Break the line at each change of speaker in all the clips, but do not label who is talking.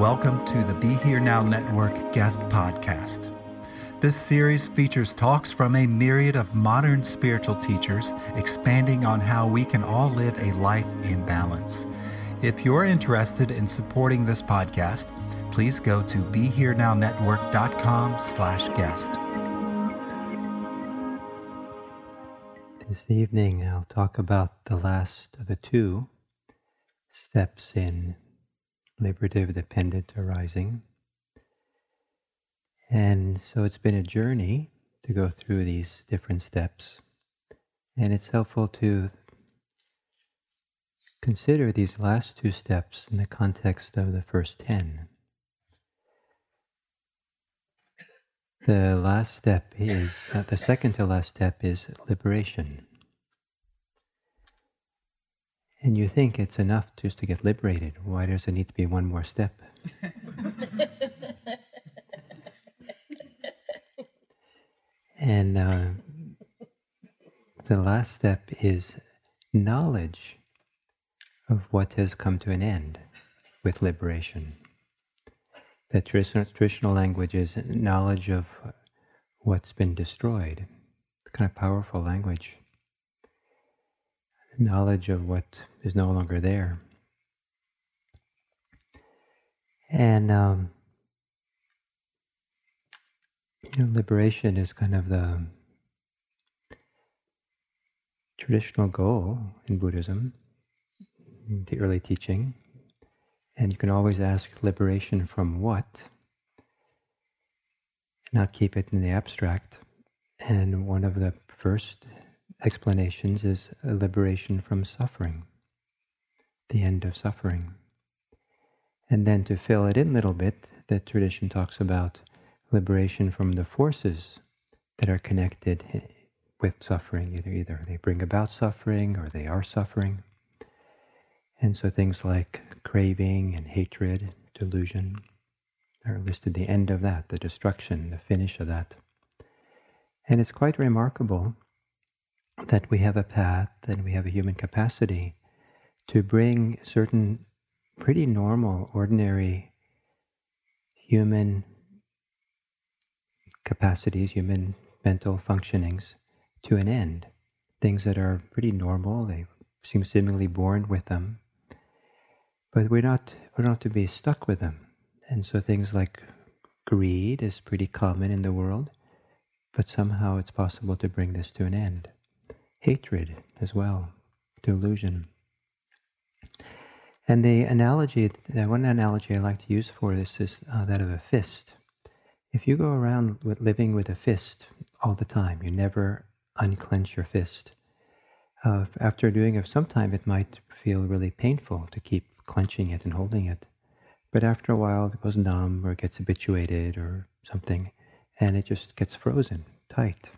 Welcome to the Be Here Now Network guest podcast. This series features talks from a myriad of modern spiritual teachers expanding on how we can all live a life in balance. If you're interested in supporting this podcast, please go to BeHereNowNetwork.com slash guest.
This evening I'll talk about the last of the two steps in liberative dependent arising. And so it's been a journey to go through these different steps. And it's helpful to consider these last two steps in the context of the first ten. The last step is, uh, the second to last step is liberation. And you think it's enough just to get liberated. Why does there need to be one more step? and uh, the last step is knowledge of what has come to an end with liberation. The traditional language is knowledge of what's been destroyed. It's kind of powerful language knowledge of what is no longer there. And um, you know, liberation is kind of the traditional goal in Buddhism, the early teaching. And you can always ask liberation from what, not keep it in the abstract. And one of the first explanations is liberation from suffering, the end of suffering. And then to fill it in a little bit, the tradition talks about liberation from the forces that are connected with suffering. Either, either they bring about suffering or they are suffering. And so things like craving and hatred, delusion, are listed the end of that, the destruction, the finish of that. And it's quite remarkable that we have a path and we have a human capacity to bring certain pretty normal, ordinary human capacities, human mental functionings to an end. Things that are pretty normal, they seem seemingly born with them. But we're not we're not to be stuck with them. And so things like greed is pretty common in the world, but somehow it's possible to bring this to an end hatred as well, delusion. And the analogy, one analogy I like to use for this is uh, that of a fist. If you go around with living with a fist all the time, you never unclench your fist. Uh, after doing it some time, it might feel really painful to keep clenching it and holding it. But after a while, it goes numb or gets habituated or something, and it just gets frozen tight.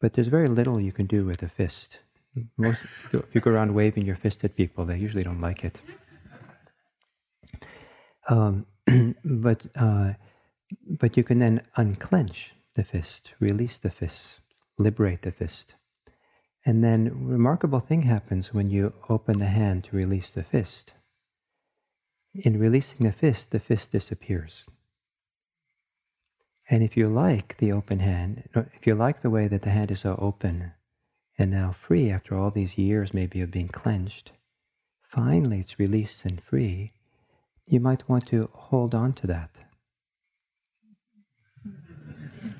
But there's very little you can do with a fist. Most, if you go around waving your fist at people, they usually don't like it. Um, but uh, but you can then unclench the fist, release the fist, liberate the fist, and then remarkable thing happens when you open the hand to release the fist. in releasing the fist, the fist disappears. And if you like the open hand, if you like the way that the hand is so open and now free after all these years maybe of being clenched, finally it's released and free, you might want to hold on to that.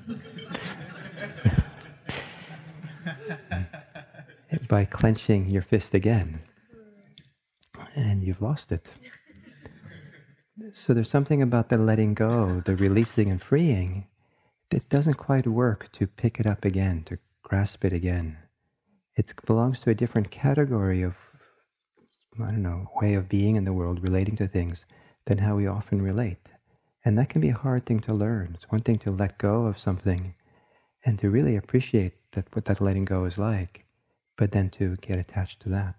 By clenching your fist again, and you've lost it. So there's something about the letting go, the releasing and freeing, it doesn't quite work to pick it up again, to grasp it again. It belongs to a different category of, I don't know, way of being in the world, relating to things, than how we often relate. And that can be a hard thing to learn. It's one thing to let go of something and to really appreciate that what that letting go is like, but then to get attached to that.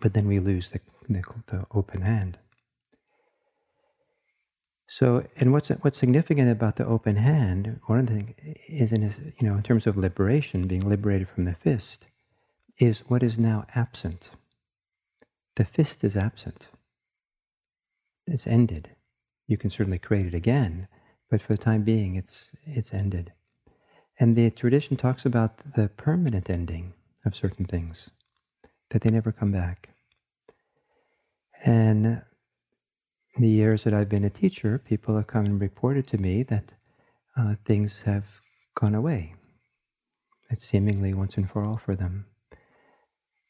But then we lose the, the, the open hand. So, and what's what's significant about the open hand? One of the things is in his, you know, in terms of liberation, being liberated from the fist, is what is now absent. The fist is absent it's ended. You can certainly create it again, but for the time being, it's it's ended. And the tradition talks about the permanent ending of certain things, that they never come back. And the years that I've been a teacher, people have come and reported to me that uh, things have gone away. It's seemingly once and for all for them.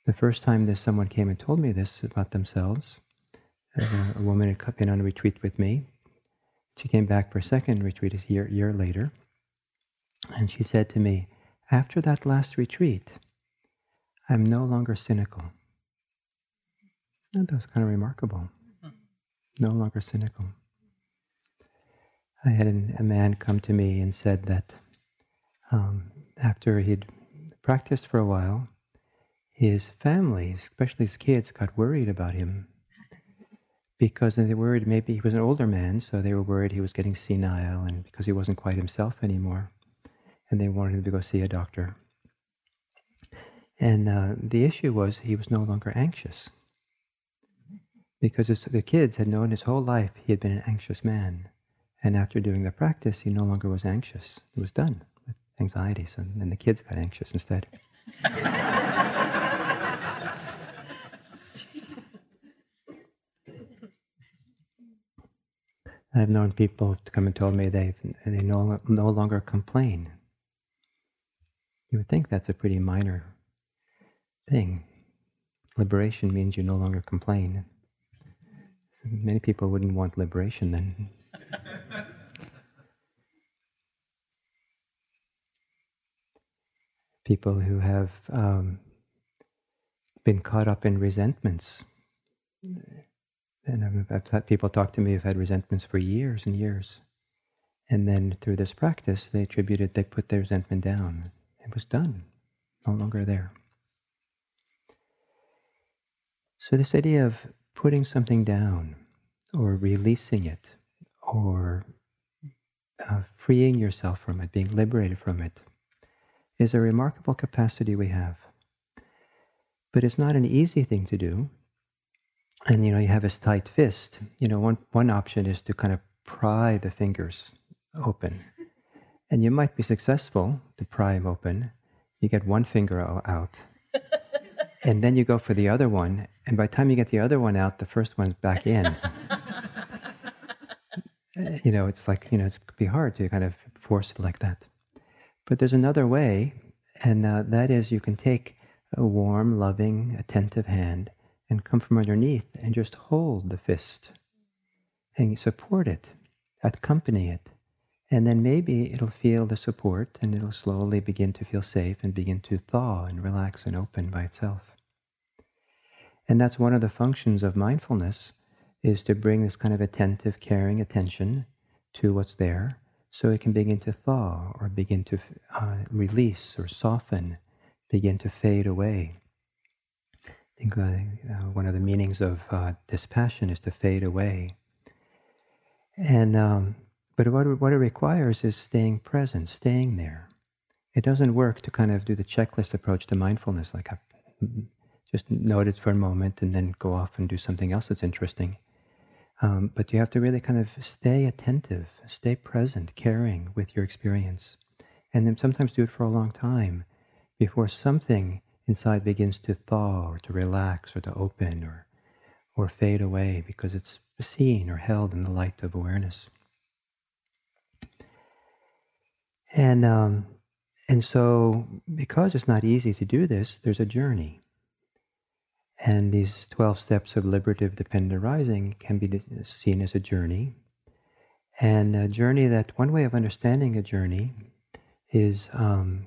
The first time that someone came and told me this about themselves, a woman had been on a retreat with me. She came back for a second retreat a year, year later. And she said to me, After that last retreat, I'm no longer cynical. And that was kind of remarkable. No longer cynical. I had an, a man come to me and said that um, after he'd practiced for a while, his family, especially his kids, got worried about him because they were worried maybe he was an older man, so they were worried he was getting senile and because he wasn't quite himself anymore. And they wanted him to go see a doctor. And uh, the issue was he was no longer anxious. Because his, the kids had known his whole life he had been an anxious man. And after doing the practice, he no longer was anxious. It was done with anxieties, and, and the kids got anxious instead. I've known people to come and told me they they no, no longer complain. You would think that's a pretty minor thing. Liberation means you no longer complain. Many people wouldn't want liberation then. people who have um, been caught up in resentments and I've had people talk to me who've had resentments for years and years. And then through this practice, they attributed, they put their resentment down. It was done, no longer there. So, this idea of putting something down, or releasing it, or uh, freeing yourself from it, being liberated from it, is a remarkable capacity we have. But it's not an easy thing to do. And you know you have this tight fist. You know one one option is to kind of pry the fingers open. And you might be successful to pry them open. You get one finger out. And then you go for the other one and by the time you get the other one out the first one's back in you know it's like you know it's be hard to kind of force it like that but there's another way and uh, that is you can take a warm loving attentive hand and come from underneath and just hold the fist and support it, accompany it. And then maybe it'll feel the support and it'll slowly begin to feel safe and begin to thaw and relax and open by itself. And that's one of the functions of mindfulness is to bring this kind of attentive, caring attention to what's there so it can begin to thaw or begin to uh, release or soften, begin to fade away. I think uh, one of the meanings of uh, dispassion is to fade away. And um, but what what it requires is staying present, staying there. It doesn't work to kind of do the checklist approach to mindfulness, like I, just notice for a moment and then go off and do something else that's interesting. Um, but you have to really kind of stay attentive, stay present, caring with your experience. And then sometimes do it for a long time before something inside begins to thaw or to relax or to open or, or fade away because it's seen or held in the light of awareness. And, um, and so, because it's not easy to do this, there's a journey. And these 12 steps of liberative dependent arising can be seen as a journey. And a journey that, one way of understanding a journey is, um,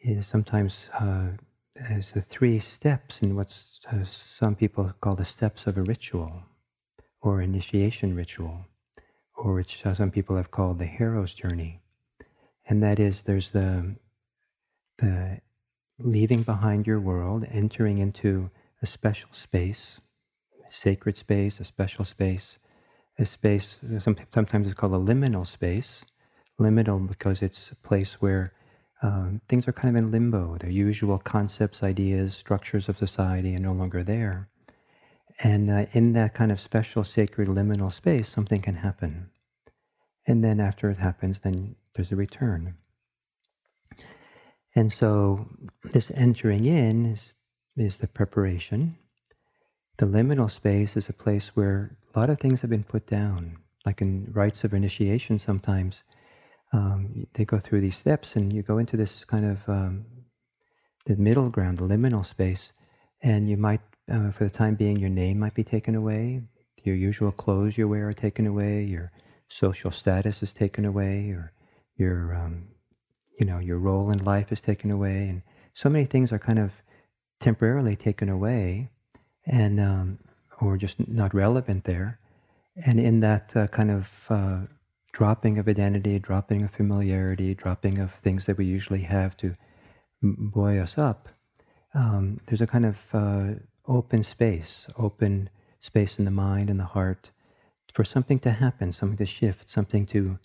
is sometimes uh, as the three steps in what uh, some people call the steps of a ritual or initiation ritual, or which uh, some people have called the hero's journey. And that is there's the, the leaving behind your world, entering into a special space, a sacred space, a special space, a space, sometimes it's called a liminal space. Liminal because it's a place where um, things are kind of in limbo. The usual concepts, ideas, structures of society are no longer there. And uh, in that kind of special, sacred, liminal space, something can happen. And then after it happens, then there's a return. And so this entering in is, is the preparation. The liminal space is a place where a lot of things have been put down. Like in rites of initiation, sometimes um, they go through these steps, and you go into this kind of um, the middle ground, the liminal space, and you might, uh, for the time being, your name might be taken away, your usual clothes you wear are taken away, your social status is taken away, or your um, you know your role in life is taken away, and so many things are kind of temporarily taken away, and um, or just not relevant there. And in that uh, kind of uh, dropping of identity, dropping of familiarity, dropping of things that we usually have to buoy us up, um, there's a kind of uh, open space, open space in the mind and the heart for something to happen, something to shift, something to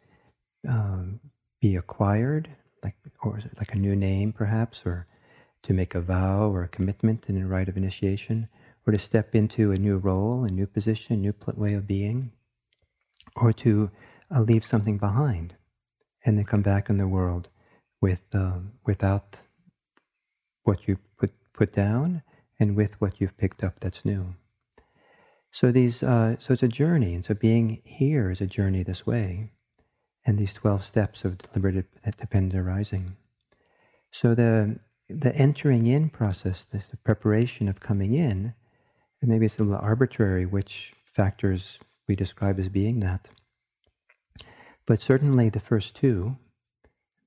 um, be acquired, like or like a new name perhaps, or to make a vow or a commitment in a rite of initiation, or to step into a new role, a new position, a new way of being, or to uh, leave something behind, and then come back in the world with um, without what you put put down and with what you've picked up that's new. So these, uh, so it's a journey, and so being here is a journey this way and these 12 steps of liberative dependent arising. So the, the entering in process, this the preparation of coming in, and maybe it's a little arbitrary which factors we describe as being that. But certainly the first two,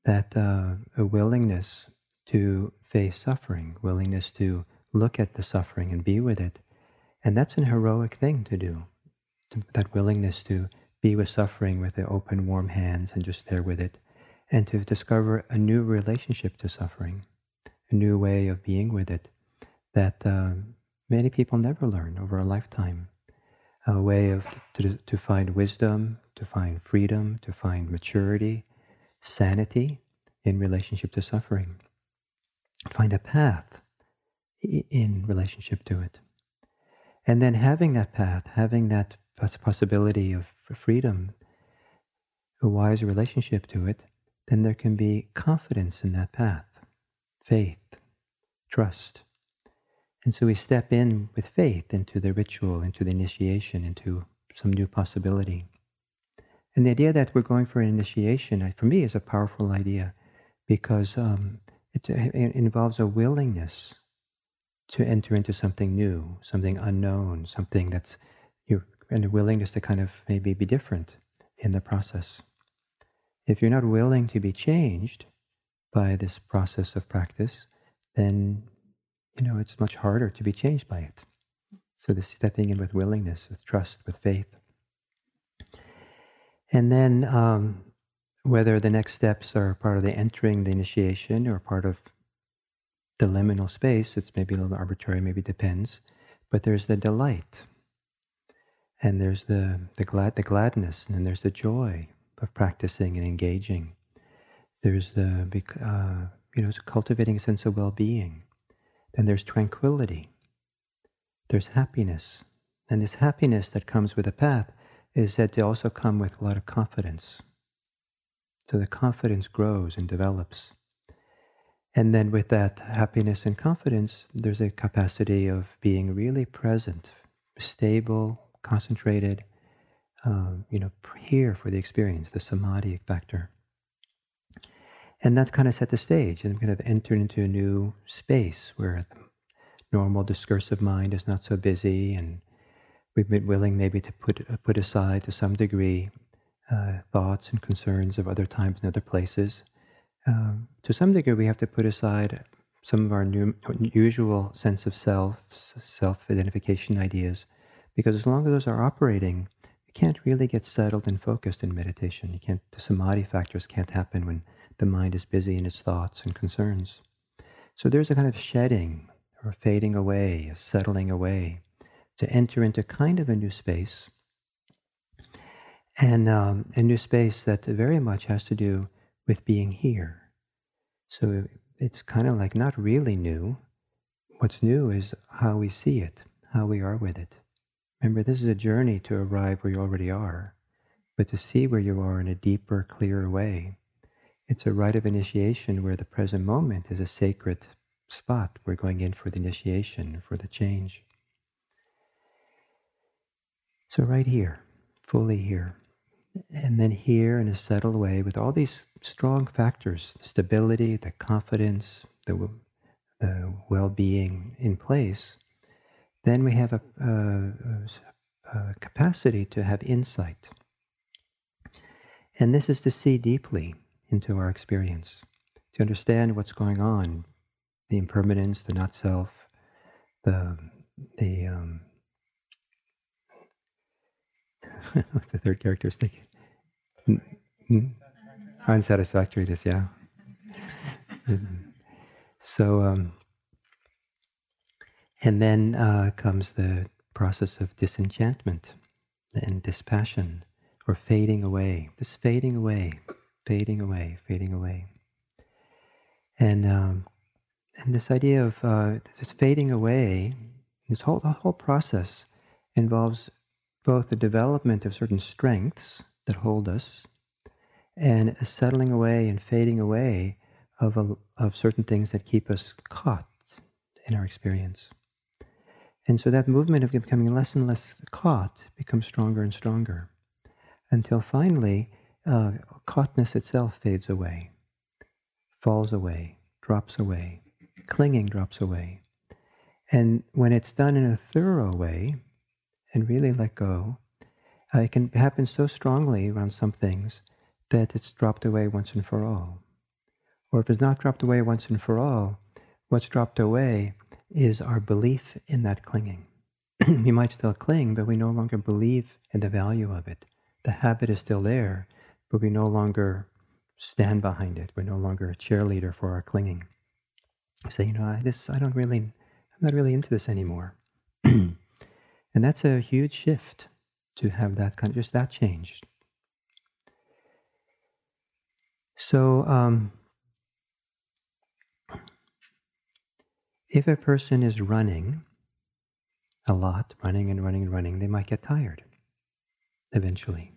that uh, a willingness to face suffering, willingness to look at the suffering and be with it. And that's an heroic thing to do. That willingness to be with suffering with the open, warm hands and just there with it, and to discover a new relationship to suffering, a new way of being with it that uh, many people never learn over a lifetime. A way of to, to find wisdom, to find freedom, to find maturity, sanity in relationship to suffering. Find a path in relationship to it. And then having that path, having that possibility of freedom, a wise relationship to it, then there can be confidence in that path, faith, trust. And so we step in with faith into the ritual, into the initiation, into some new possibility. And the idea that we're going for an initiation, for me, is a powerful idea because um, it, it involves a willingness to enter into something new, something unknown, something that's and a willingness to kind of maybe be different in the process. If you're not willing to be changed by this process of practice, then you know it's much harder to be changed by it. So this stepping in with willingness, with trust, with faith. And then um, whether the next steps are part of the entering the initiation or part of the liminal space, it's maybe a little arbitrary, maybe depends. But there's the delight and there's the, the, glad, the gladness, and there's the joy of practicing and engaging. There's the, uh, you know, cultivating a sense of well being. Then there's tranquility. There's happiness. And this happiness that comes with the path is said to also come with a lot of confidence. So the confidence grows and develops. And then with that happiness and confidence, there's a capacity of being really present, stable, concentrated, um, you know, here for the experience, the samadhi factor. And that's kind of set the stage and kind of entered into a new space where the normal discursive mind is not so busy and we've been willing maybe to put, uh, put aside to some degree uh, thoughts and concerns of other times and other places um, to some degree, we have to put aside some of our new, usual sense of self, self-identification ideas, because as long as those are operating, you can't really get settled and focused in meditation. You can't. The samadhi factors can't happen when the mind is busy in its thoughts and concerns. So there's a kind of shedding or fading away, a settling away, to enter into kind of a new space, and um, a new space that very much has to do with being here. So it's kind of like not really new. What's new is how we see it, how we are with it. Remember, this is a journey to arrive where you already are, but to see where you are in a deeper, clearer way. It's a rite of initiation where the present moment is a sacred spot. We're going in for the initiation, for the change. So, right here, fully here and then here in a settled way with all these strong factors the stability, the confidence, the, the well being in place, then we have a, a, a, capacity to have insight. And this is to see deeply into our experience, to understand what's going on the impermanence, the not self, the, the um, what's the third characteristic? Mm-hmm. Unsatisfactoriness, yeah. so, um, and then uh, comes the process of disenchantment and dispassion, or fading away. This fading away, fading away, fading away. And um, and this idea of uh, this fading away, this whole the whole process involves both the development of certain strengths that hold us and a settling away and fading away of, a, of certain things that keep us caught in our experience. And so that movement of becoming less and less caught becomes stronger and stronger until finally uh, caughtness itself fades away, falls away, drops away, clinging drops away. And when it's done in a thorough way and really let go, uh, it can happen so strongly around some things that it's dropped away once and for all. Or if it's not dropped away once and for all, what's dropped away is our belief in that clinging. we might still cling, but we no longer believe in the value of it. The habit is still there, but we no longer stand behind it. We're no longer a cheerleader for our clinging. We say, you know, I, this I don't really, I'm not really into this anymore. and that's a huge shift to have that kind of just that changed. So, um, if a person is running a lot, running and running and running, they might get tired eventually.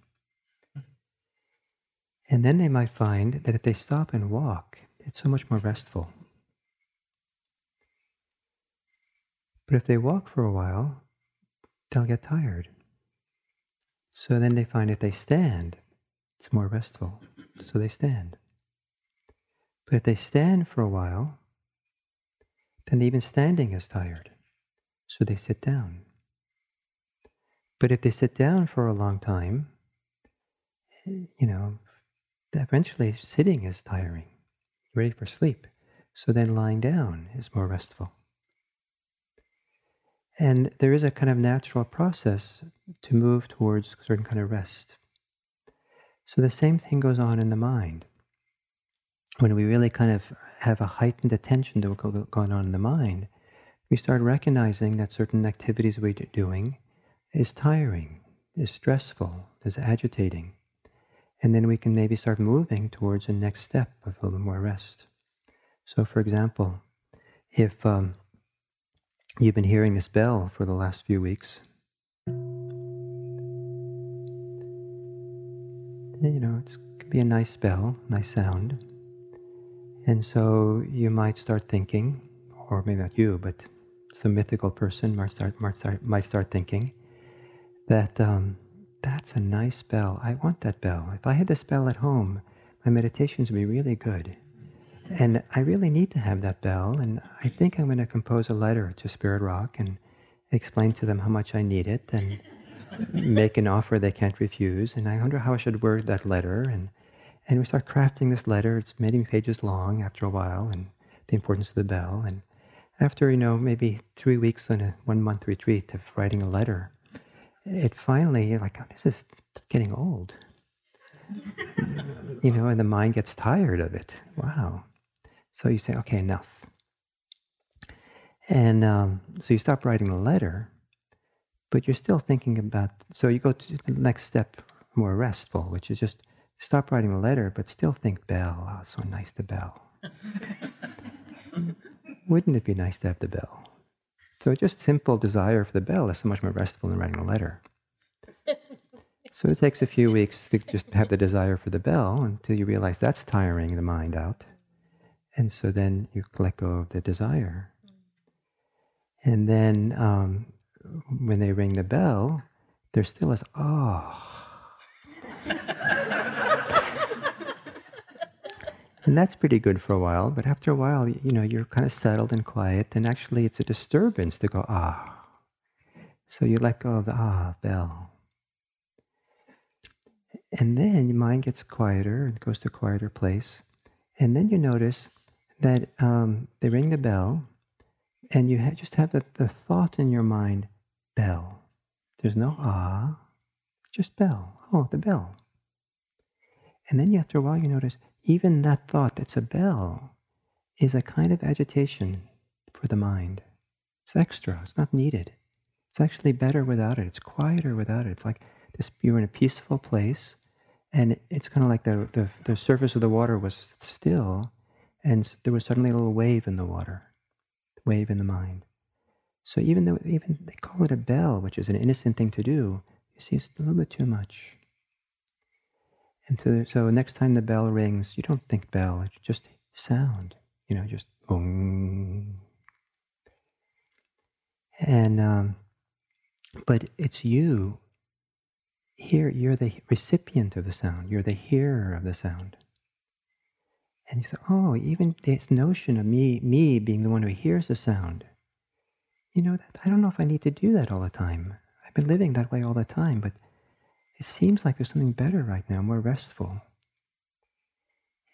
And then they might find that if they stop and walk, it's so much more restful. But if they walk for a while, they'll get tired. So then they find if they stand, it's more restful. So they stand. But if they stand for a while, then even standing is tired. So they sit down. But if they sit down for a long time, eh, you know, eventually sitting is tiring, ready for sleep. So then lying down is more restful. And there is a kind of natural process to move towards certain kind of rest. So the same thing goes on in the mind. When we really kind of have a heightened attention to what's going on in the mind, we start recognizing that certain activities we're doing is tiring, is stressful, is agitating. And then we can maybe start moving towards the next step of a little more rest. So, for example, if um, you've been hearing this bell for the last few weeks, you know, it could be a nice bell, nice sound. And so you might start thinking, or maybe not you, but some mythical person might start might start might start thinking that um, that's a nice bell. I want that bell. If I had this bell at home, my meditations would be really good. And I really need to have that bell. And I think I'm going to compose a letter to Spirit Rock and explain to them how much I need it and make an offer they can't refuse. And I wonder how I should word that letter. And, and we start crafting this letter. It's many pages long after a while and the importance of the bell. And after, you know, maybe three weeks on a one month retreat of writing a letter, it finally, like, oh, this is getting old. you know, and the mind gets tired of it. Wow. So you say, okay, enough. And um, so you stop writing the letter, but you're still thinking about, so you go to the next step, more restful, which is just stop writing the letter, but still think bell. Oh, so nice the bell. Wouldn't it be nice to have the bell? So just simple desire for the bell is so much more restful than writing a letter. So it takes a few weeks to just have the desire for the bell until you realize that's tiring the mind out. And so then you let go of the desire. And then um, when they ring the bell, there still is, oh. and that's pretty good for a while, but after a while, you know, you're kind of settled and quiet, and actually it's a disturbance to go, ah. So you let go of the ah, bell. And then your mind gets quieter and goes to a quieter place. And then you notice that um, they ring the bell, and you ha- just have the, the thought in your mind, bell. There's no ah, just bell. Oh, the bell. And then after a while, you notice even that thought that's a bell is a kind of agitation for the mind. It's extra, it's not needed. It's actually better without it. It's quieter without it. It's like this you're in a peaceful place, and it's kind of like the, the, the surface of the water was still, and there was suddenly a little wave in the water, wave in the mind. So even though even they call it a bell, which is an innocent thing to do, you see it's a little bit too much. And so, so next time the bell rings, you don't think bell, it's just sound, you know, just boom. And um, but it's you. Here, you're the recipient of the sound. You're the hearer of the sound. And you say, oh, even this notion of me, me being the one who hears the sound, you know, that, I don't know if I need to do that all the time. I've been living that way all the time, but it seems like there's something better right now, more restful.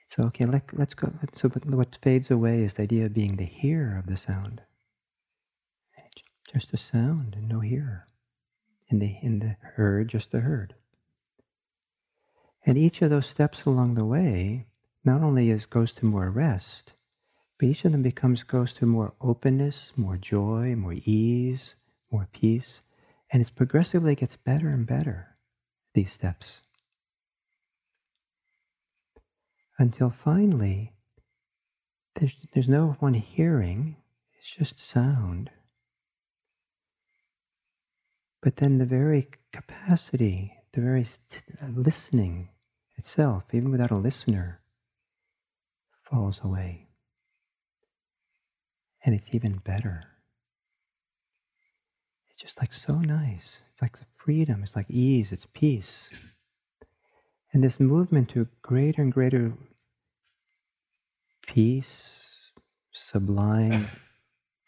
So, okay, let, let's go. So, but what fades away is the idea of being the hearer of the sound. Just a sound and no hearer. In the, in the heard, just the heard. And each of those steps along the way not only is, goes to more rest, but each of them becomes goes to more openness, more joy, more ease, more peace, and it progressively gets better and better. These steps, until finally, there's there's no one hearing; it's just sound. But then the very capacity, the very listening itself, even without a listener, falls away. And it's even better. It's just like so nice. It's like freedom, it's like ease, it's peace. And this movement to greater and greater peace, sublime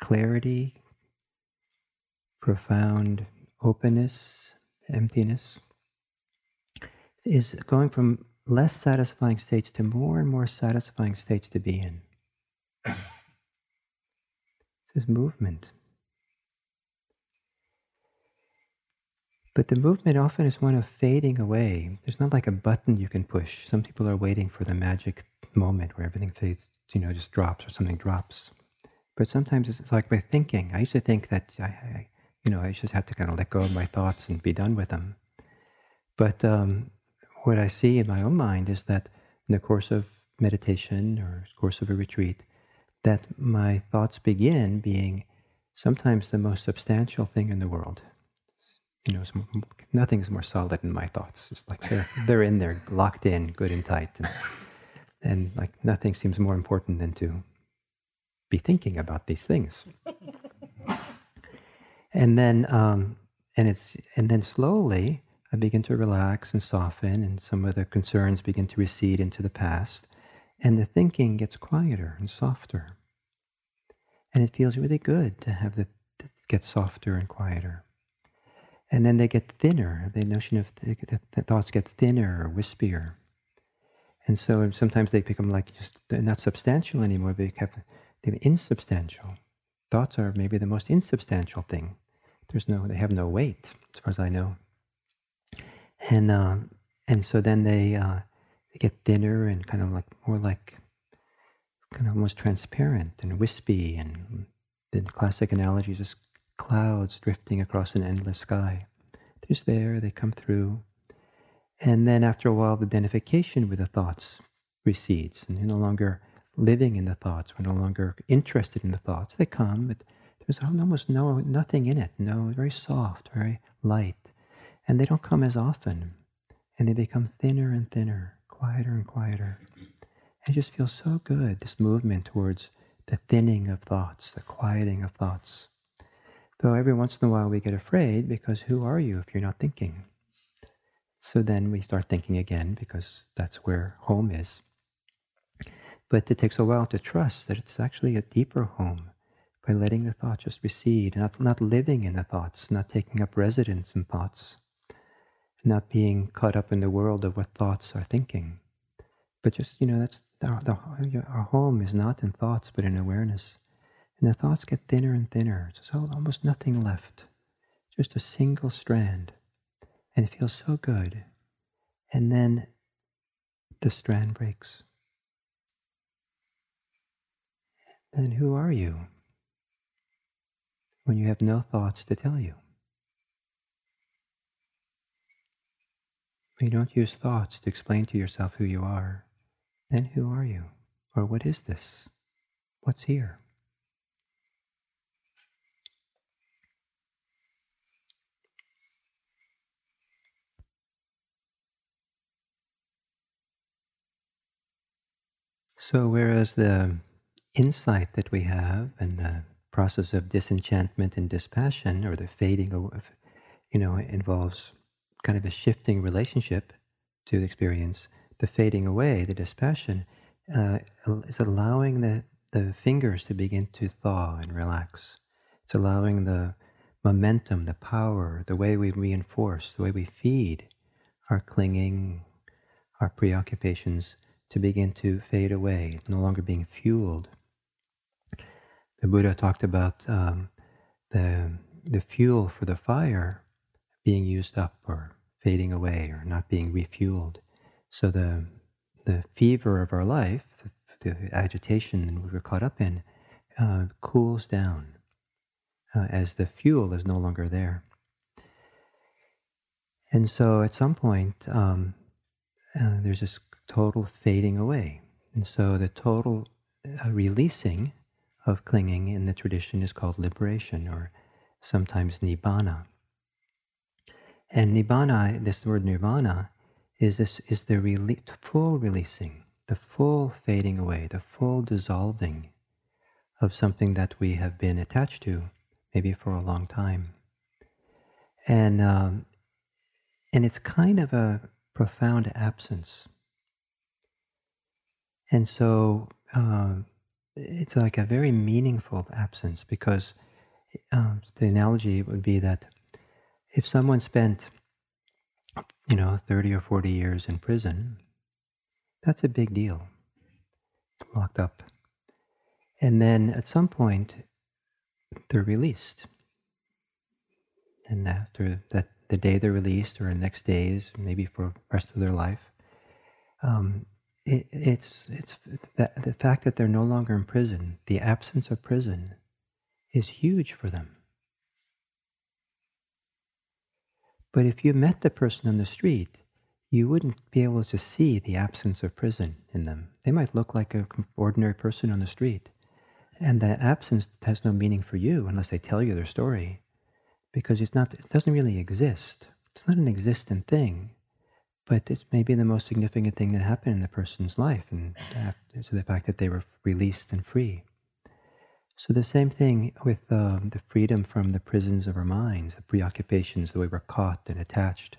clarity, profound openness, emptiness, is going from less satisfying states to more and more satisfying states to be in. It's This is movement. But the movement often is one of fading away. There's not like a button you can push. Some people are waiting for the magic moment where everything fades, you know, just drops or something drops. But sometimes it's like by thinking. I used to think that I, I you know, I just have to kind of let go of my thoughts and be done with them. But um, what I see in my own mind is that in the course of meditation or course of a retreat, that my thoughts begin being sometimes the most substantial thing in the world. You know, nothing's more solid in my thoughts. It's like they're they're in there, locked in, good and tight, and, and like nothing seems more important than to be thinking about these things. and then, um, and it's and then slowly I begin to relax and soften, and some of the concerns begin to recede into the past, and the thinking gets quieter and softer. And it feels really good to have the get softer and quieter and then they get thinner. The notion of the, the, thoughts get thinner or wispier. And so sometimes they become like just they're not substantial anymore. They become they're insubstantial. Thoughts are maybe the most insubstantial thing. There's no, they have no weight, as far as I know. And uh, and so then they uh, they get thinner and kind of like more like kind of almost transparent and wispy. And the classic analogy is clouds drifting across an endless sky. They're just there, they come through. And then after a while, the identification with the thoughts recedes, and you're no longer living in the thoughts. We're no longer interested in the thoughts. They come, but there's almost no nothing in it. No, very soft, very light, and they don't come as often, and they become thinner and thinner, quieter and quieter. And it just feels so good. This movement towards the thinning of thoughts, the quieting of thoughts. Though every once in a while we get afraid because who are you if you're not thinking? So then we start thinking again because that's where home is. But it takes a while to trust that it's actually a deeper home by letting the thoughts just recede, not, not living in the thoughts, not taking up residence in thoughts, not being caught up in the world of what thoughts are thinking. But just, you know, that's our, the, our home is not in thoughts, but in awareness. And the thoughts get thinner and thinner. There's almost nothing left, just a single strand. And it feels so good. And then the strand breaks. Then who are you when you have no thoughts to tell you? When you don't use thoughts to explain to yourself who you are, then who are you? Or what is this? What's here? So, whereas the insight that we have and the process of disenchantment and dispassion, or the fading of, you know, involves kind of a shifting relationship to the experience, the fading away, the dispassion, uh, is allowing the, the fingers to begin to thaw and relax. It's allowing the momentum, the power, the way we reinforce, the way we feed our clinging, our preoccupations to begin to fade away, no longer being fueled. The Buddha talked about um, the, the fuel for the fire being used up or fading away or not being refueled. So the, the fever of our life, the, the agitation we were caught up in, uh, cools down uh, as the fuel is no longer there. And so at some point, um, uh, there's this total fading away. And so the total uh, releasing of clinging in the tradition is called liberation or sometimes nibbana. And nibbana, this word nirvana, is, this, is the rele- full releasing, the full fading away, the full dissolving of something that we have been attached to, maybe for a long time. And, um, and it's kind of a profound absence and so um, it's like a very meaningful absence because um, the analogy would be that if someone spent, you know, 30 or 40 years in prison, that's a big deal, locked up. And then at some point, they're released. And after that, the day they're released, or the next days, maybe for the rest of their life, um, it, it's it's the, the fact that they're no longer in prison, the absence of prison, is huge for them. But if you met the person on the street, you wouldn't be able to see the absence of prison in them. They might look like an ordinary person on the street. And that absence has no meaning for you unless they tell you their story. because it's not, it doesn't really exist. It's not an existent thing, but it's maybe the most significant thing that happened in the person's life, and to the fact that they were released and free. So the same thing with um, the freedom from the prisons of our minds, the preoccupations, the way we're caught and attached,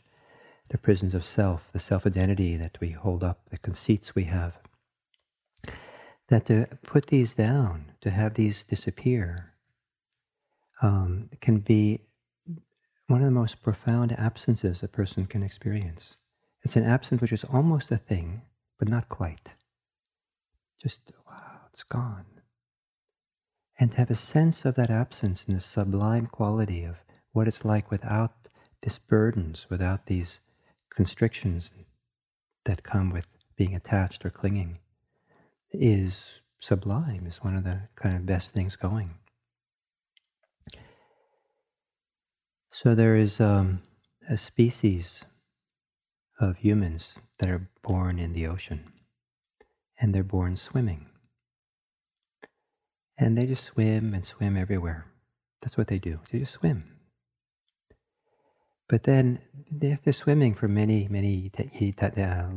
the prisons of self, the self-identity that we hold up, the conceits we have. That to put these down, to have these disappear, um, can be one of the most profound absences a person can experience. It's an absence which is almost a thing, but not quite. Just, wow, it's gone and to have a sense of that absence and the sublime quality of what it's like without these burdens, without these constrictions that come with being attached or clinging, is sublime, is one of the kind of best things going. So there is um, a species of humans that are born in the ocean, and they're born swimming. And they just swim and swim everywhere. That's what they do. They just swim. But then, after swimming for many, many uh,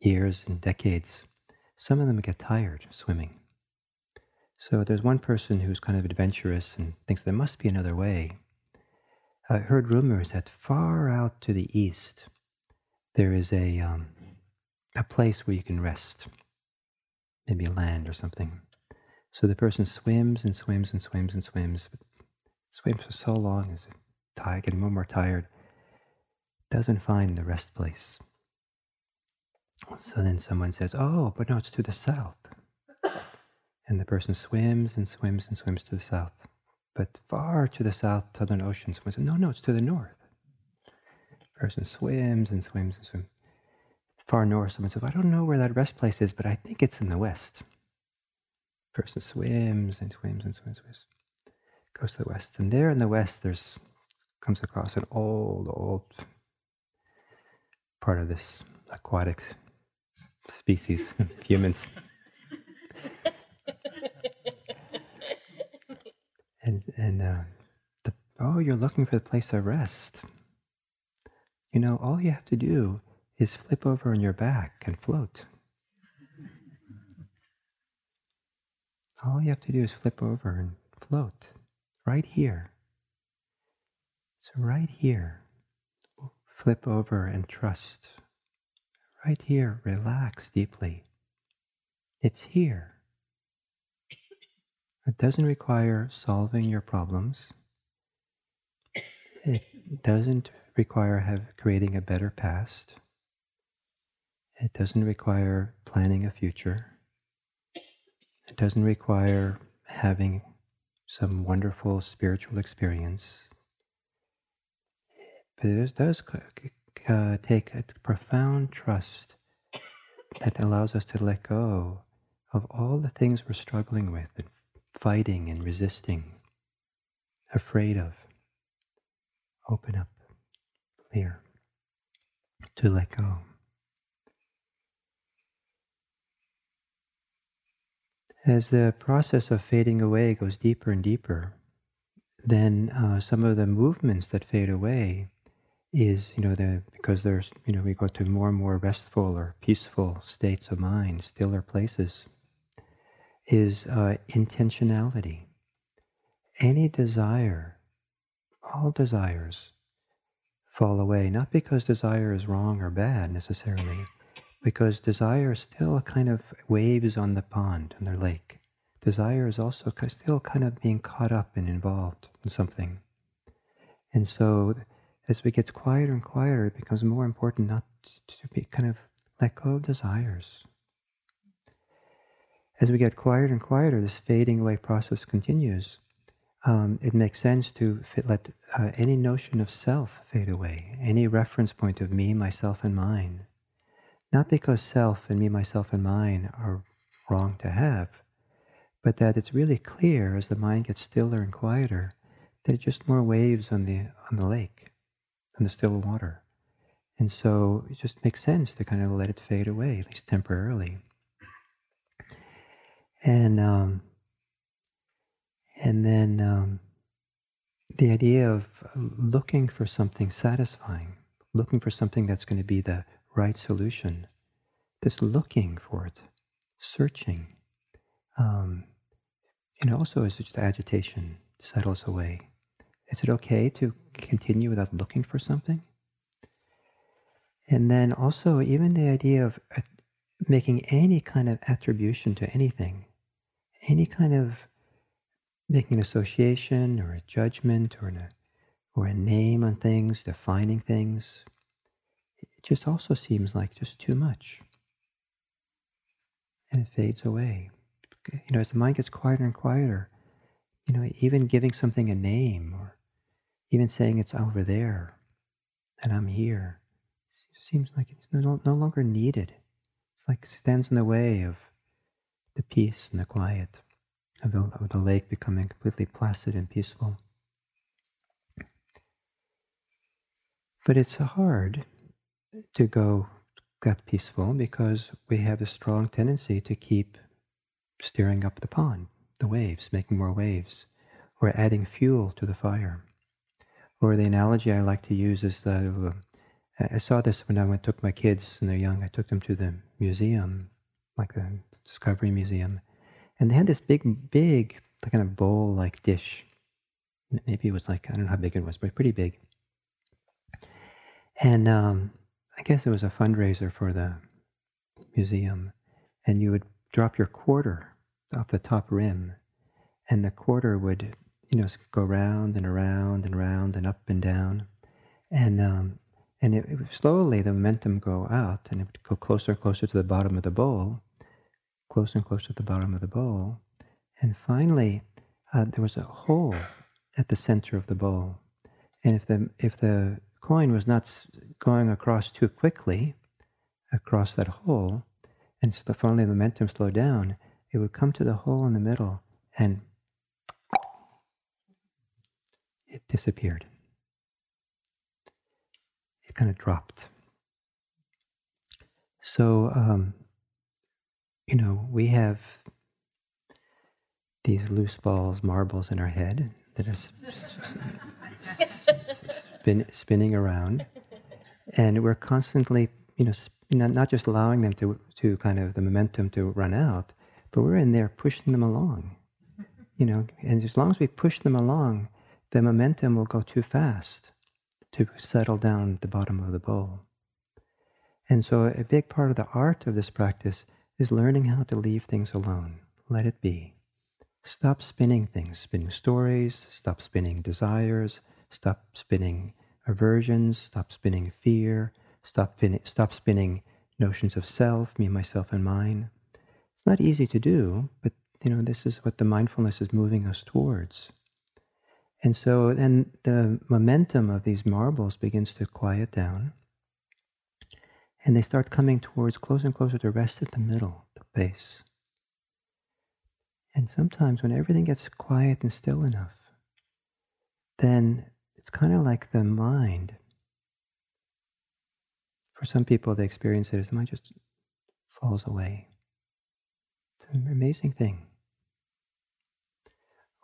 years and decades, some of them get tired swimming. So there's one person who's kind of adventurous and thinks there must be another way. I heard rumors that far out to the east, there is a, um, a place where you can rest, maybe land or something. So the person swims and swims and swims and swims, but swims for so long as tired, getting more and more tired, doesn't find the rest place. So then someone says, Oh, but no, it's to the south. And the person swims and swims and swims to the south. But far to the south, Southern Ocean, someone says, No, no, it's to the north. Person swims and swims and swims. Far north, someone says, I don't know where that rest place is, but I think it's in the west person swims and swims and swims, and swims, goes to the west. And there in the west, there's comes across an old, old part of this aquatic species, humans. and and uh, the, oh, you're looking for the place to rest. You know, all you have to do is flip over on your back and float. all you have to do is flip over and float right here. So, right here, flip over and trust. Right here, relax deeply. It's here. It doesn't require solving your problems. It doesn't require have creating a better past. It doesn't require planning a future. It doesn't require having some wonderful spiritual experience, but it does uh, take a profound trust that allows us to let go of all the things we're struggling with and fighting and resisting, afraid of. Open up, clear, to let go. As the process of fading away goes deeper and deeper, then uh, some of the movements that fade away is, you know, the, because there's, you know, we go to more and more restful or peaceful states of mind, stiller places, is uh, intentionality. Any desire, all desires, fall away, not because desire is wrong or bad necessarily, because desire still kind of waves on the pond, in the lake. Desire is also still kind of being caught up and involved in something. And so as we get quieter and quieter, it becomes more important not to be kind of let go of desires. As we get quieter and quieter, this fading away process continues. Um, it makes sense to fit, let uh, any notion of self fade away, any reference point of me, myself, and mine not because self and me, myself, and mine are wrong to have, but that it's really clear as the mind gets stiller and quieter that it's just more waves on the on the lake, on the still water. And so it just makes sense to kind of let it fade away, at least temporarily. And um, and then um, the idea of looking for something satisfying, looking for something that's going to be the right solution, this looking for it, searching, um, and also as just agitation settles away. Is it okay to continue without looking for something? And then also, even the idea of uh, making any kind of attribution to anything, any kind of making an association or a judgment or, a, or a name on things, defining things, it just also seems like just too much. And it fades away. You know, as the mind gets quieter and quieter, you know, even giving something a name or even saying it's over there and I'm here seems like it's no, no longer needed. It's like stands in the way of the peace and the quiet of the, of the lake becoming completely placid and peaceful. But it's hard to go that peaceful because we have a strong tendency to keep stirring up the pond, the waves, making more waves, or adding fuel to the fire. Or the analogy I like to use is that of, uh, I saw this when I went took my kids and they're young. I took them to the museum, like the Discovery Museum, and they had this big, big, kind of bowl-like dish. Maybe it was like I don't know how big it was, but pretty big. And um, I guess it was a fundraiser for the museum, and you would drop your quarter off the top rim, and the quarter would, you know, go round and around and around and up and down, and um, and it, it slowly the momentum go out, and it would go closer and closer to the bottom of the bowl, closer and closer to the bottom of the bowl. And finally, uh, there was a hole at the center of the bowl. And if the, if the coin was not going across too quickly, across that hole, and so finally the momentum slowed down, it would come to the hole in the middle and it disappeared. It kind of dropped. So um, you know, we have these loose balls, marbles in our head that are spin, spinning around, and we're constantly, you know, not just allowing them to to kind of the momentum to run out, but we're in there pushing them along, you know, and as long as we push them along, the momentum will go too fast to settle down at the bottom of the bowl. And so, a big part of the art of this practice is learning how to leave things alone. Let it be. Stop spinning things, spinning stories, stop spinning desires, stop spinning aversions, stop spinning fear, stop, stop spinning notions of self, me, myself, and mine. It's not easy to do, but you know, this is what the mindfulness is moving us towards. And so then the momentum of these marbles begins to quiet down and they start coming towards closer and closer to rest at the middle, the base. And sometimes when everything gets quiet and still enough, then it's kind of like the mind. For some people, they experience it as the mind just falls away. It's an amazing thing.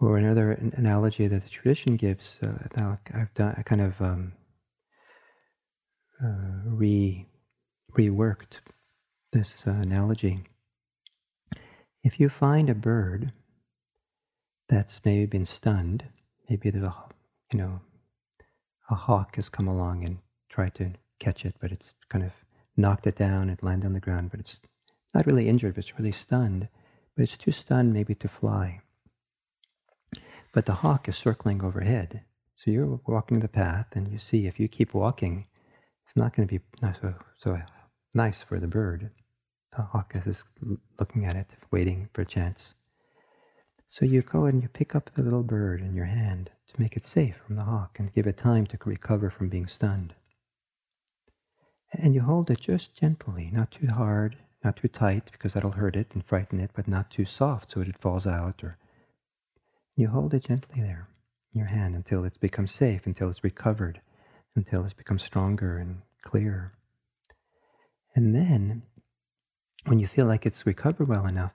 Or another analogy that the tradition gives, uh, I've done, I kind of um, uh, re reworked this uh, analogy. If you find a bird that's maybe been stunned, maybe there's a, you know, a hawk has come along and tried to catch it, but it's kind of knocked it down, it landed on the ground, but it's not really injured, but it's really stunned, but it's too stunned maybe to fly. But the hawk is circling overhead. So you're walking the path and you see if you keep walking, it's not going to be so, so nice for the bird. The hawk is looking at it, waiting for a chance. So you go and you pick up the little bird in your hand to make it safe from the hawk and give it time to recover from being stunned. And you hold it just gently, not too hard, not too tight, because that'll hurt it and frighten it, but not too soft so that it falls out. Or you hold it gently there in your hand until it's become safe, until it's recovered, until it's become stronger and clear. And then, when you feel like it's recovered well enough,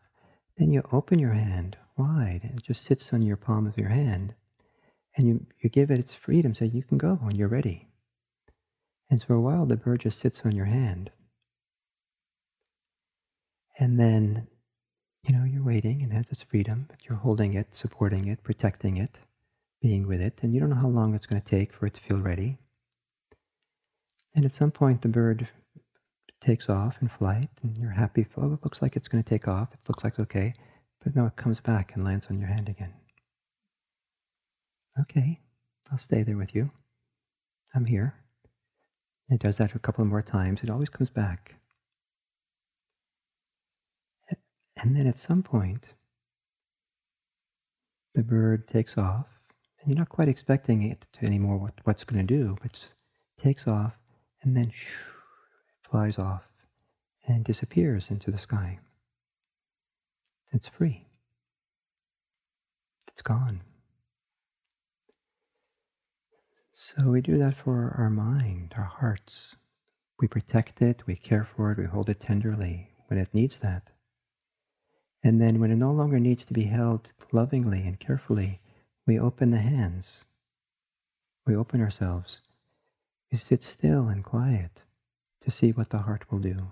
then you open your hand wide and it just sits on your palm of your hand. And you, you give it its freedom, say, you can go when you're ready. And for a while, the bird just sits on your hand. And then, you know, you're waiting and it has its freedom, but you're holding it, supporting it, protecting it, being with it. And you don't know how long it's going to take for it to feel ready. And at some point, the bird takes off in flight, and you're happy. Oh, it looks like it's going to take off. It looks like it's okay. But no, it comes back and lands on your hand again. Okay, I'll stay there with you. I'm here. It does that a couple more times. It always comes back. And then at some point, the bird takes off, and you're not quite expecting it to anymore what, what's going to do, but it takes off, and then shoo, flies off and disappears into the sky. It's free. It's gone. So we do that for our mind, our hearts. We protect it, we care for it, we hold it tenderly when it needs that. And then when it no longer needs to be held lovingly and carefully, we open the hands. We open ourselves. We sit still and quiet to see what the heart will do,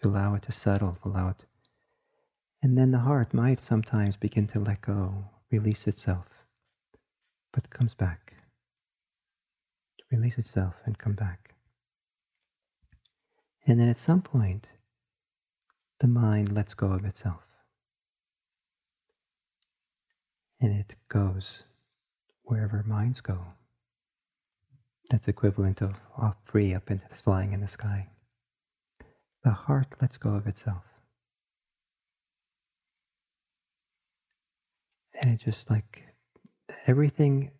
to allow it to settle, allow it. And then the heart might sometimes begin to let go, release itself, but comes back. To release itself and come back. And then at some point, the mind lets go of itself. And it goes wherever minds go. That's equivalent of off free up into the flying in the sky. The heart lets go of itself. And it just like everything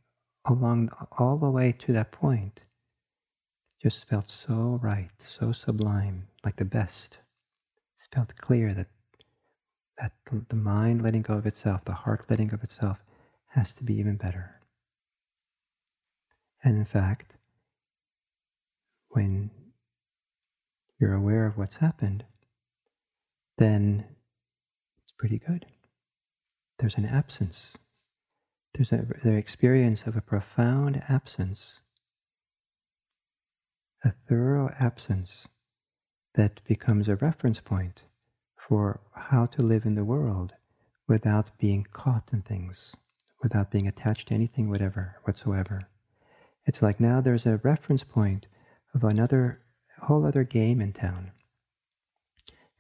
along all the way to that point just felt so right, so sublime, like the best. It felt clear that that the mind letting go of itself, the heart letting go of itself, has to be even better. And in fact, when you're aware of what's happened, then it's pretty good. There's an absence. There's a, the experience of a profound absence, a thorough absence that becomes a reference point for how to live in the world without being caught in things, without being attached to anything, whatever, whatsoever. It's like now there's a reference point of another whole other game in town.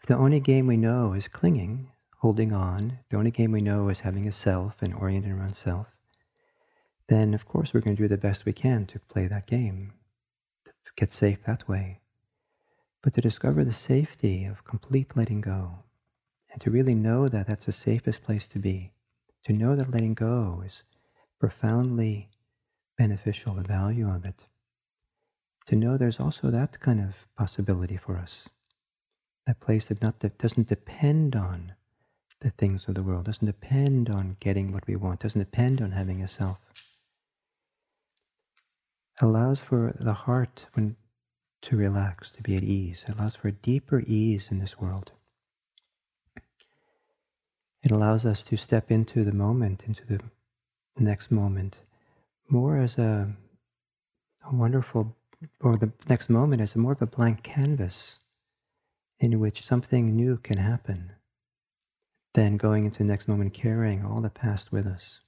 If the only game we know is clinging, holding on, the only game we know is having a self and orienting around self, then of course we're going to do the best we can to play that game, to get safe that way. But to discover the safety of complete letting go, and to really know that that's the safest place to be, to know that letting go is profoundly beneficial, the value of it, to know there's also that kind of possibility for us. That place that not that doesn't depend on the things of the world, doesn't depend on getting what we want, doesn't depend on having a self. Allows for the heart when to relax, to be at ease. It allows for a deeper ease in this world. It allows us to step into the moment, into the next moment, more as a, a wonderful or the next moment is more of a blank canvas in which something new can happen than going into the next moment carrying all the past with us.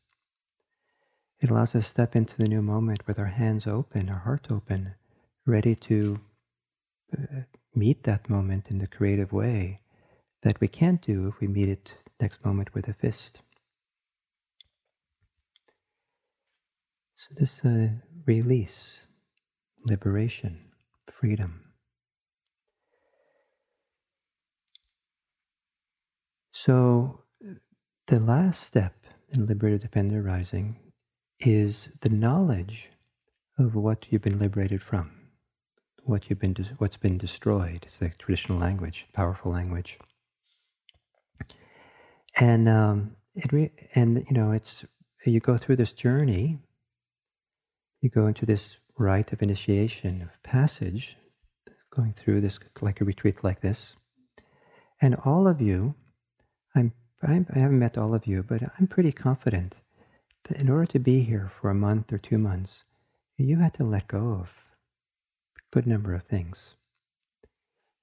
It allows us to step into the new moment with our hands open, our heart open, ready to uh, meet that moment in the creative way that we can't do if we meet it next moment with a fist. So this uh, release liberation, freedom. So, the last step in liberative dependent arising is the knowledge of what you've been liberated from, what you've been what's been destroyed. It's like traditional language, powerful language, and um, it re- and you know it's you go through this journey. You go into this rite of initiation, of passage, going through this like a retreat like this. And all of you, I'm, I'm I haven't met all of you, but I'm pretty confident that in order to be here for a month or two months, you had to let go of a good number of things.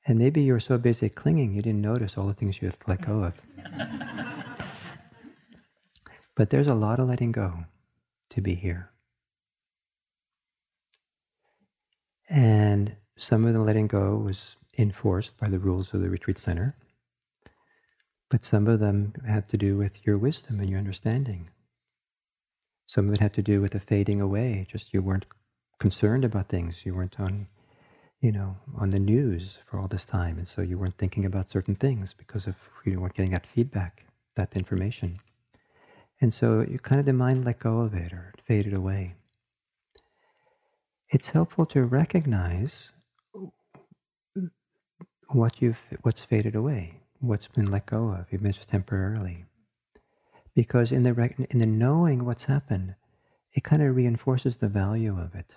And maybe you were so busy clinging, you didn't notice all the things you had to let go of. but there's a lot of letting go to be here. And some of the letting go was enforced by the rules of the retreat center, but some of them had to do with your wisdom and your understanding. Some of it had to do with the fading away, just you weren't concerned about things, you weren't on you know, on the news for all this time. And so you weren't thinking about certain things because of you weren't getting that feedback, that information. And so you kind of the mind let go of it or it faded away. It's helpful to recognize what you've what's faded away, what's been let go of, if it's temporarily. Because in the in the knowing what's happened, it kind of reinforces the value of it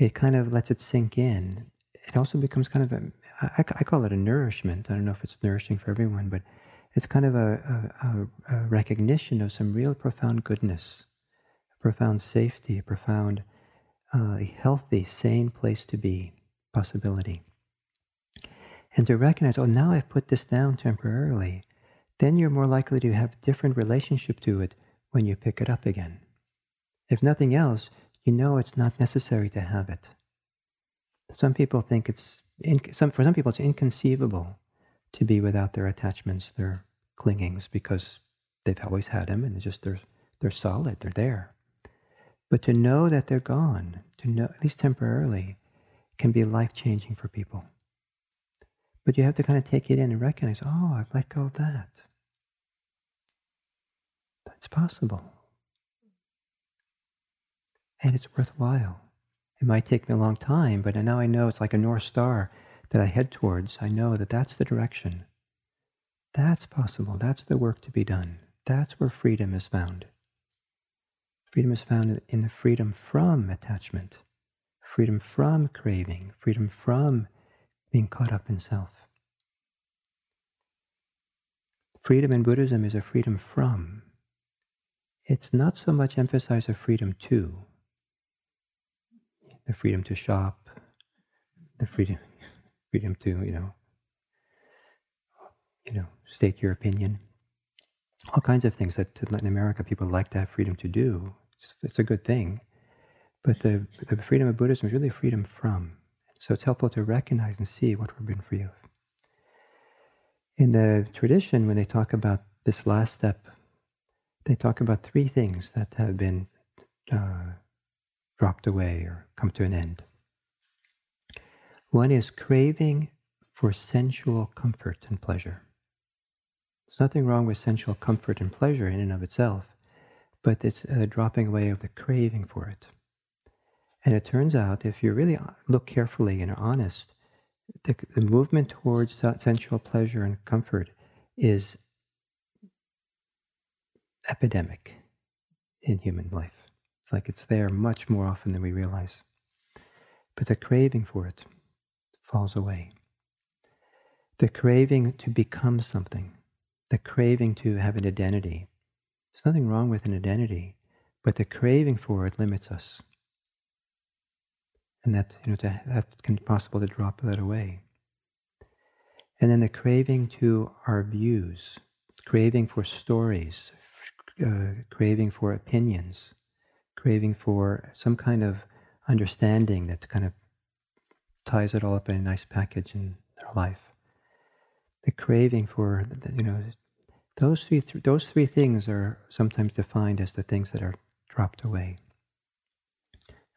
it kind of lets it sink in. It also becomes kind of a, I, I call it a nourishment. I don't know if it's nourishing for everyone, but it's kind of a, a, a recognition of some real profound goodness, profound safety, profound, uh, healthy, sane place to be, possibility. And to recognize, oh, now I've put this down temporarily, then you're more likely to have a different relationship to it when you pick it up again. If nothing else, you know it's not necessary to have it. Some people think it's, in, some, for some people, it's inconceivable to be without their attachments, their clingings, because they've always had them and just they're, they're solid, they're there. But to know that they're gone, to know, at least temporarily, can be life changing for people. But you have to kind of take it in and recognize, oh, I've let go of that. That's possible and it's worthwhile. It might take me a long time, but now I know it's like a North Star that I head towards. I know that that's the direction. That's possible. That's the work to be done. That's where freedom is found. Freedom is found in the freedom from attachment, freedom from craving, freedom from being caught up in self. Freedom in Buddhism is a freedom from. It's not so much emphasize a freedom to the freedom to shop, the freedom, freedom to you know, you know, state your opinion. All kinds of things that in Latin America people like to have freedom to do. It's, a good thing, but the the freedom of Buddhism is really freedom from. So it's helpful to recognize and see what we've been free of. In the tradition, when they talk about this last step, they talk about three things that have been uh, dropped away or come to an end. One is craving for sensual comfort and pleasure. There's nothing wrong with sensual comfort and pleasure in and of itself, but it's a dropping away of the craving for it. And it turns out, if you really uh, look carefully and are honest, the, the movement towards sensual pleasure and comfort is epidemic in human life. It's like it's there much more often than we realize. But the craving for it falls away. The craving to become something, the craving to have an identity. There's nothing wrong with an identity, but the craving for it limits us. And that, you know, to, that can possible to drop that away. And then the craving to our views, craving for stories, uh, craving for opinions, craving for some kind of understanding that kind of ties it all up in a nice package in their life. The craving for, you know, those three, th- those three things are sometimes defined as the things that are dropped away.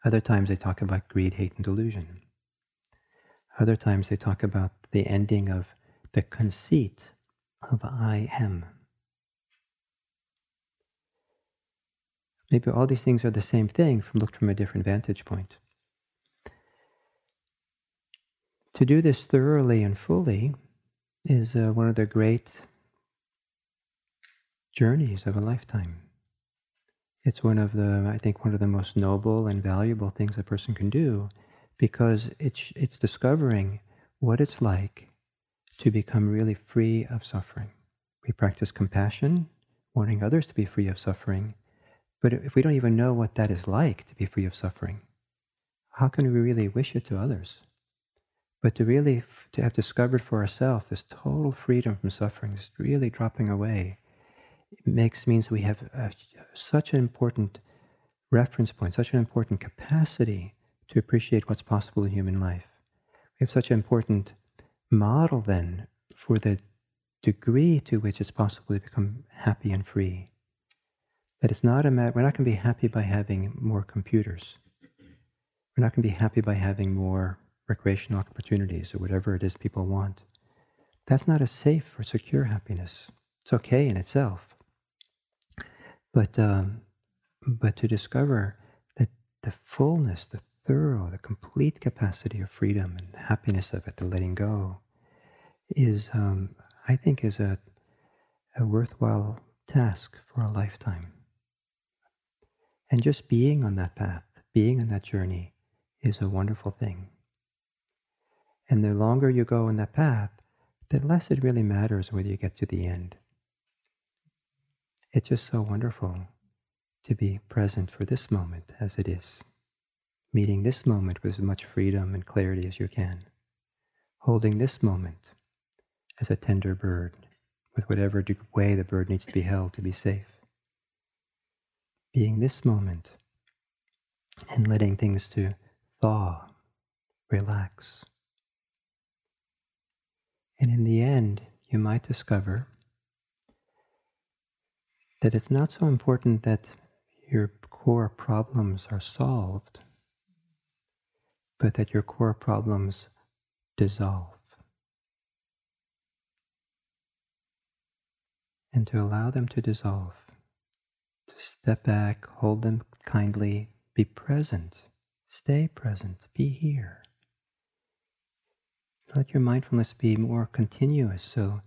Other times they talk about greed, hate, and delusion. Other times they talk about the ending of the conceit of I am. Maybe all these things are the same thing from looked from a different vantage point. To do this thoroughly and fully is uh, one of the great journeys of a lifetime. It's one of the, I think, one of the most noble and valuable things a person can do because it's, it's discovering what it's like to become really free of suffering. We practice compassion, wanting others to be free of suffering. But if we don't even know what that is like to be free of suffering, how can we really wish it to others? But to really to have discovered for ourselves this total freedom from suffering, this really dropping away, makes means we have a, such an important reference point, such an important capacity to appreciate what's possible in human life. We have such an important model then for the degree to which it's possible to become happy and free. That it's not a matter, we're not going to be happy by having more computers. We're not going to be happy by having more recreational opportunities or whatever it is people want. That's not a safe or secure happiness. It's okay in itself. But, um, but to discover that the fullness, the thorough, the complete capacity of freedom and happiness of it, the letting go, is, um, I think, is a, a worthwhile task for a lifetime. And just being on that path, being on that journey, is a wonderful thing. And the longer you go on that path, the less it really matters whether you get to the end. It's just so wonderful to be present for this moment as it is, meeting this moment with as much freedom and clarity as you can, holding this moment as a tender bird with whatever way the bird needs to be held to be safe. Being this moment and letting things to thaw, relax. And in the end, you might discover that it's not so important that your core problems are solved, but that your core problems dissolve. And to allow them to dissolve, to step back, hold them kindly, be present, stay present, be here. Let your mindfulness be more continuous so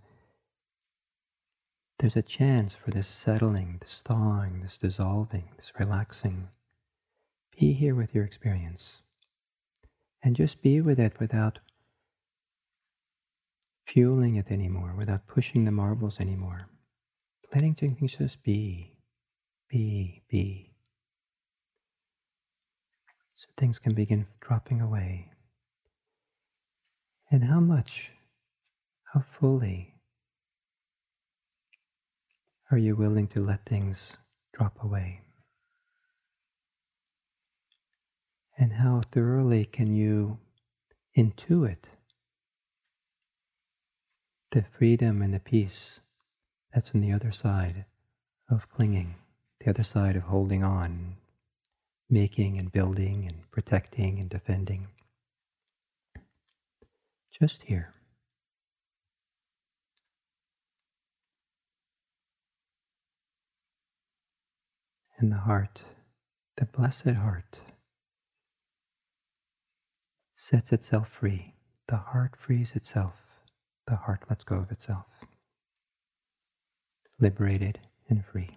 there's a chance for this settling, this thawing, this dissolving, this relaxing. Be here with your experience. And just be with it without fueling it anymore, without pushing the marbles anymore. Letting things just be, be, be. So things can begin dropping away. And how much, how fully are you willing to let things drop away? And how thoroughly can you intuit the freedom and the peace that's on the other side of clinging, the other side of holding on, making and building and protecting and defending? just here. And the heart, the blessed heart, sets itself free. The heart frees itself. The heart lets go of itself. Liberated and free.